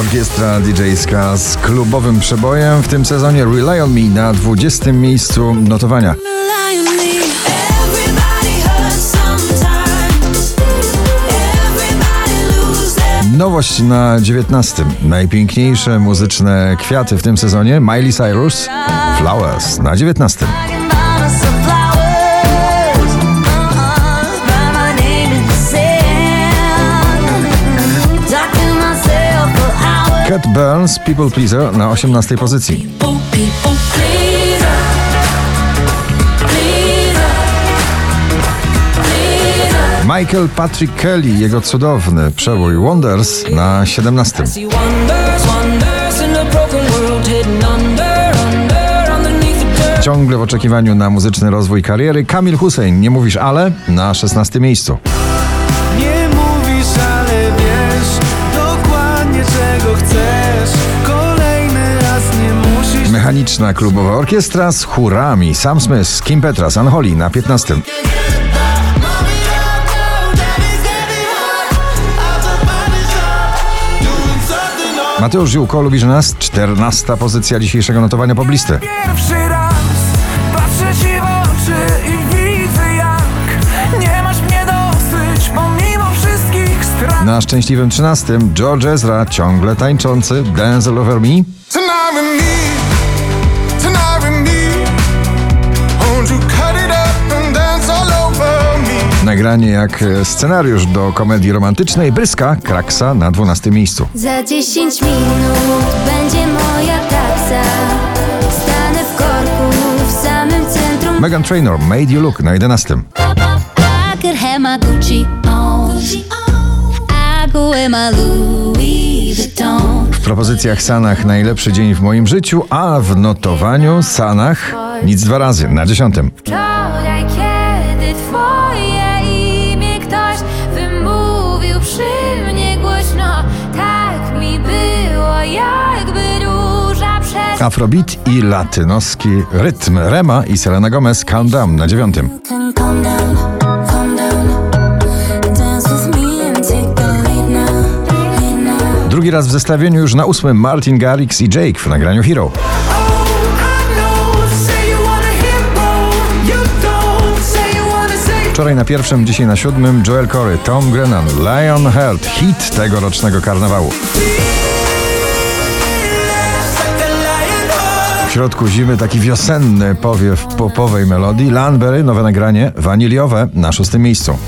Orkiestra DJ-ska z klubowym przebojem w tym sezonie Rely on Me na 20. miejscu notowania. Nowość na 19. Najpiękniejsze muzyczne kwiaty w tym sezonie Miley Cyrus Flowers na 19. Cat Burns People Pleaser na 18 pozycji. Michael Patrick Kelly, jego cudowny przebój Wonders na 17. Ciągle w oczekiwaniu na muzyczny rozwój kariery Kamil Hussein, nie mówisz ale, na 16 miejscu. Nie mówisz, ale Mechaniczna klubowa orkiestra z chórami Sam Smith, Kim Petras, Unholy na 15. Mateusz Ziółko, lubisz nas? 14 pozycja dzisiejszego notowania poblisty. Pierwszy raz patrzę ci w oczy i widzę jak nie masz mnie dosyć pomimo wszystkich strat. Na szczęśliwym 13 George Ezra, ciągle tańczący Dance All Over Me. Nagranie jak e, scenariusz do komedii romantycznej Bryska, Kraksa na 12 miejscu. Za 10 minut będzie moja taksa. Stanę w korku w samym centrum. Megan Trainor, Made You Look na 11. I could have my Gucci on. I go wear my Louis Vuitton. W propozycjach Sanach najlepszy dzień w moim życiu, a w notowaniu Sanach nic dwa razy na 10. Wczoraj, kiedy twoje Afrobeat i latynoski rytm Rema i Selena Gomez Calm Down na 9. Can calm down, calm down. Dance with me and take the lead now, lead now. Drugi raz w zestawieniu już na 8 Martin Garrix i Jake w nagraniu Hero. Wczoraj na pierwszym, dzisiaj na siódmym Joel Corey, Tom Grennan, Lionheart, hit tegorocznego karnawału. W środku zimy taki wiosenny powiew popowej melodii. Lanberry, nowe nagranie, waniliowe na szóstym miejscu.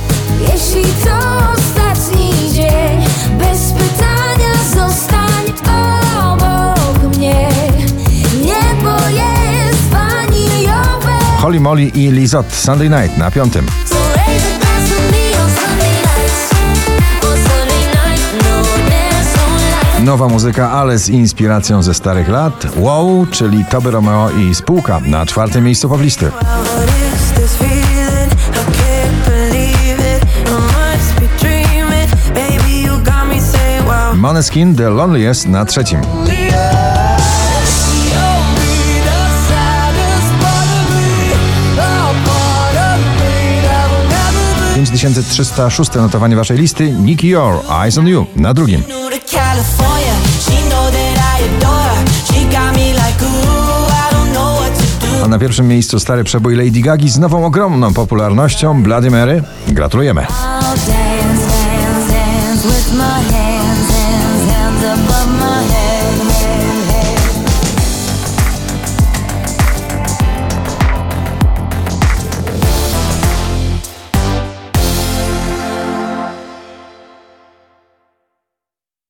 Jeśli to ostatni dzień, bez pytania zostań obok mnie. Niebo jest waniliowe. Holly Molly i Lizot, Sunday Night na piątym. Nowa muzyka, ale z inspiracją ze starych lat. Wow, czyli Toby Romeo i spółka na czwartym miejscu poblisty. Måneskin, The Loneliest na trzecim. 5306 notowanie waszej listy. Nicky Your, Eyes on You na drugim. California. She know that I adore her. She got me like, ooh, I don't know what to do. A na pierwszym miejscu stary przebój Lady Gagi z nową ogromną popularnością Bloody Mary. Gratulujemy. I'll dance, dance, dance with my